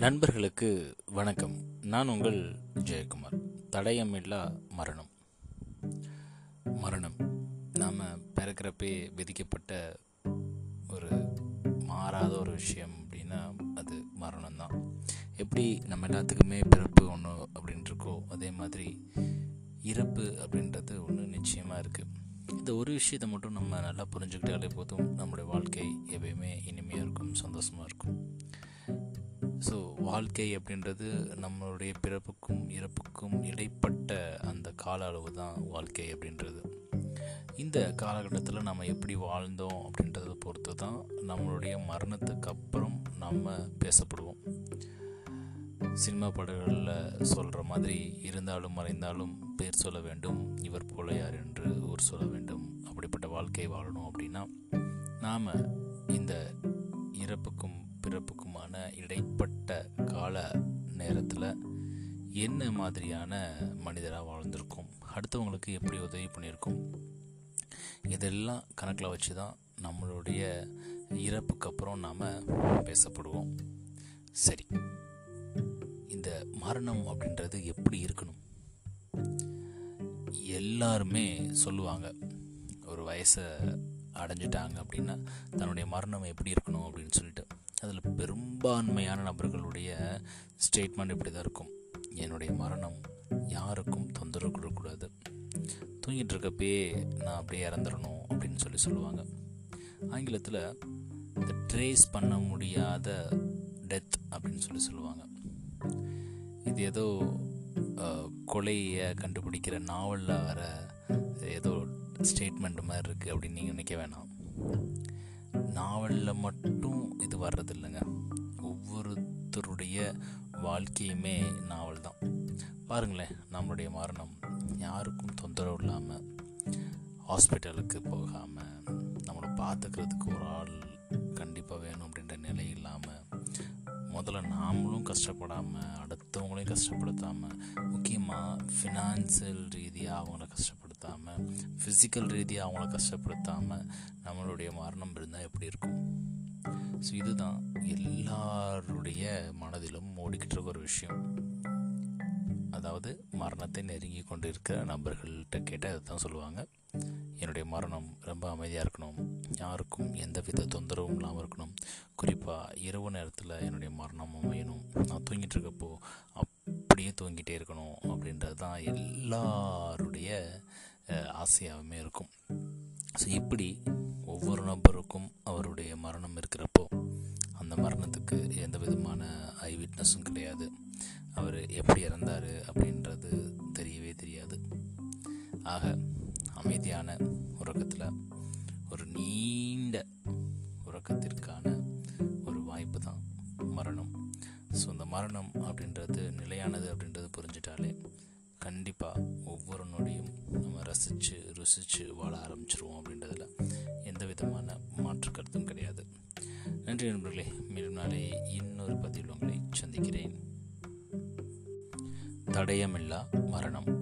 நண்பர்களுக்கு வணக்கம். நான் உங்கள் ஜெயக்குமார். தடயமில்லா மரணம். மரணம். நாம் பிறக்கிறப்பே விதிக்கப்பட்ட ஒரு மாறாத ஒரு விஷயம் அப்படின்னா அது மரணம் தான் எப்படி நம்ம எல்லாத்துக்குமே பிறப்பு ஒன்று அப்படின்ட்டு இருக்கோ அதே மாதிரி இறப்பு அப்படின்றது ஒன்று நிச்சயமாக இருக்குது இந்த ஒரு விஷயத்தை மட்டும் நம்ம நல்லா புரிஞ்சுக்கிட்டாலே போதும். நம்முடைய வாழ்க்கை எப்பயுமே இனிமையாக இருக்கும் சந்தோஷமாக இருக்கும். வாழ்க்கை அப்படின்றது நம்மளுடைய பிறப்புக்கும் இறப்புக்கும் இடைப்பட்ட அந்த கால அளவு தான் வாழ்க்கை அப்படின்றது. இந்த காலகட்டத்தில் நம்ம எப்படி வாழ்ந்தோம் அப்படின்றத பொறுத்து தான் நம்மளுடைய மரணத்துக்கு அப்புறம் நம்ம பேசப்படுவோம். சினிமா படங்களில் சொல்கிற மாதிரி இருந்தாலும் மறைந்தாலும் பேர் சொல்ல வேண்டும் இவர் போல யார் என்று ஊர் சொல்ல வேண்டும். அப்படிப்பட்ட வாழ்க்கை வாழணும் அப்படின்னா நாம் இந்த இறப்புக்கும் பிறப்புக்குமான இடைப்பட்ட கால நேரத்தில் என்ன மாதிரியான மனிதராக வாழ்ந்திருக்கும்? அடுத்தவங்களுக்கு எப்படி உதவி பண்ணியிருக்கோம்? இதெல்லாம் கணக்கில் வச்சு தான் நம்மளுடைய இறப்புக்கு அப்புறம் நாம் பேசப்படுவோம். சரி. இந்த மரணம் அப்படின்றது எப்படி இருக்கணும்? எல்லாருமே சொல்லுவாங்க. ஒரு வயசை அடைஞ்சிட்டாங்க அப்படின்னா தன்னுடைய மரணம் எப்படி இருக்கணும் அப்படின்னு சொல்லிட்டு. அதில் பெரும்பான்மையான நபர்களுடைய ஸ்டேட்மெண்ட் இப்படி தான் இருக்கும். என்னுடைய மரணம் யாருக்கும் தொந்தரவு கொடுக்கக்கூடாது. தூங்கிட்டு இருக்கப்பே நான் அப்படியே இறந்துடணும் அப்படின்னு சொல்லி சொல்லுவாங்க. ஆங்கிலத்தில் இந்த ட்ரேஸ் பண்ண முடியாத டெத் அப்படின்னு சொல்லி சொல்லுவாங்க. இது ஏதோ கொலையை கண்டுபிடிக்கிற நாவலில் வர ஏதோ ஸ்டேட்மெண்ட் மாதிரி இருக்குது அப்படின்னு நீங்கள் நினைக்க வேணாம். நாவலில் மட்டும் இது வர்றதில்லைங்க. ஒவ்வொருத்தருடைய வாழ்க்கையுமே நாவல் தான் பாருங்களேன் நம்மளுடைய மரணம். யாருக்கும் தொந்தரவு இல்லாமல் ஹாஸ்பிட்டலுக்கு போகாமல் நம்மளை பார்த்துக்கிறதுக்கு ஒரு ஆள் கண்டிப்பாக வேணும் அப்படின்ற நிலை இல்லாமல் முதல்ல நாமளும் கஷ்டப்படாமல் அடுத்தவங்களையும் கஷ்டப்படுத்தாமல் முக்கியமாக ஃபினான்சியல் ரீதியாக அவங்கள கஷ்டப்படுத்தாமல் ஃபிசிக்கல் ரீதியாக அவங்கள கஷ்டப்படுத்தாமல் நம்மளுடைய மரணம் இருந்தால் எப்படி இருக்கும்? ஸோ இதுதான் எல்லாருடைய மனதிலும் ஓடிக்கிட்டு இருக்க ஒரு விஷயம். அதாவது மரணத்தை நெருங்கி கொண்டு இருக்கிற நபர்கள்ட்ட கேட்டால் அதை தான் சொல்லுவாங்க. என்னுடைய மரணம் ரொம்ப அமைதியாக இருக்கணும். யாருக்கும் எந்த வித தொந்தரவும் இல்லாமல் இருக்கணும். குறிப்பாக இரவு நேரத்தில் என்னுடைய மரணம் அமையணும். நான் தூங்கிட்டு இருக்கப்போ அப்படியே தூங்கிட்டே இருக்கணும். அப்படின்றது தான் எல்லாருடைய ஆசையாகவுமே இருக்கும். ஸோ இப்படி ஒவ்வொரு நபருக்கும் அவருடைய மரணம் இருக்கிறப்போ அந்த மரணத்துக்கு எந்த விதமான ஐ விட்னஸும் கிடையாது. அவர் எப்படி இறந்தார் அப்படின்றது தெரியவே தெரியாது. ஆக அமைதியான உறக்கத்தில் ஒரு நீண்ட உறக்கத்திற்கான ஒரு வாய்ப்பு தான் மரணம். ஸோ இந்த மரணம் அப்படின்றது நிலையானது அப்படின்னு ரசித்து ருசித்து வாழ ஆரம்பிச்சிருவோம் அப்படின்றதுல எந்த விதமான மாற்று கருத்தும் கிடையாது. நன்றி நண்பர்களே மீண்டும் நாளை இன்னொரு பதிவில் உங்களை சந்திக்கிறேன். தடயமில்லா மரணம்.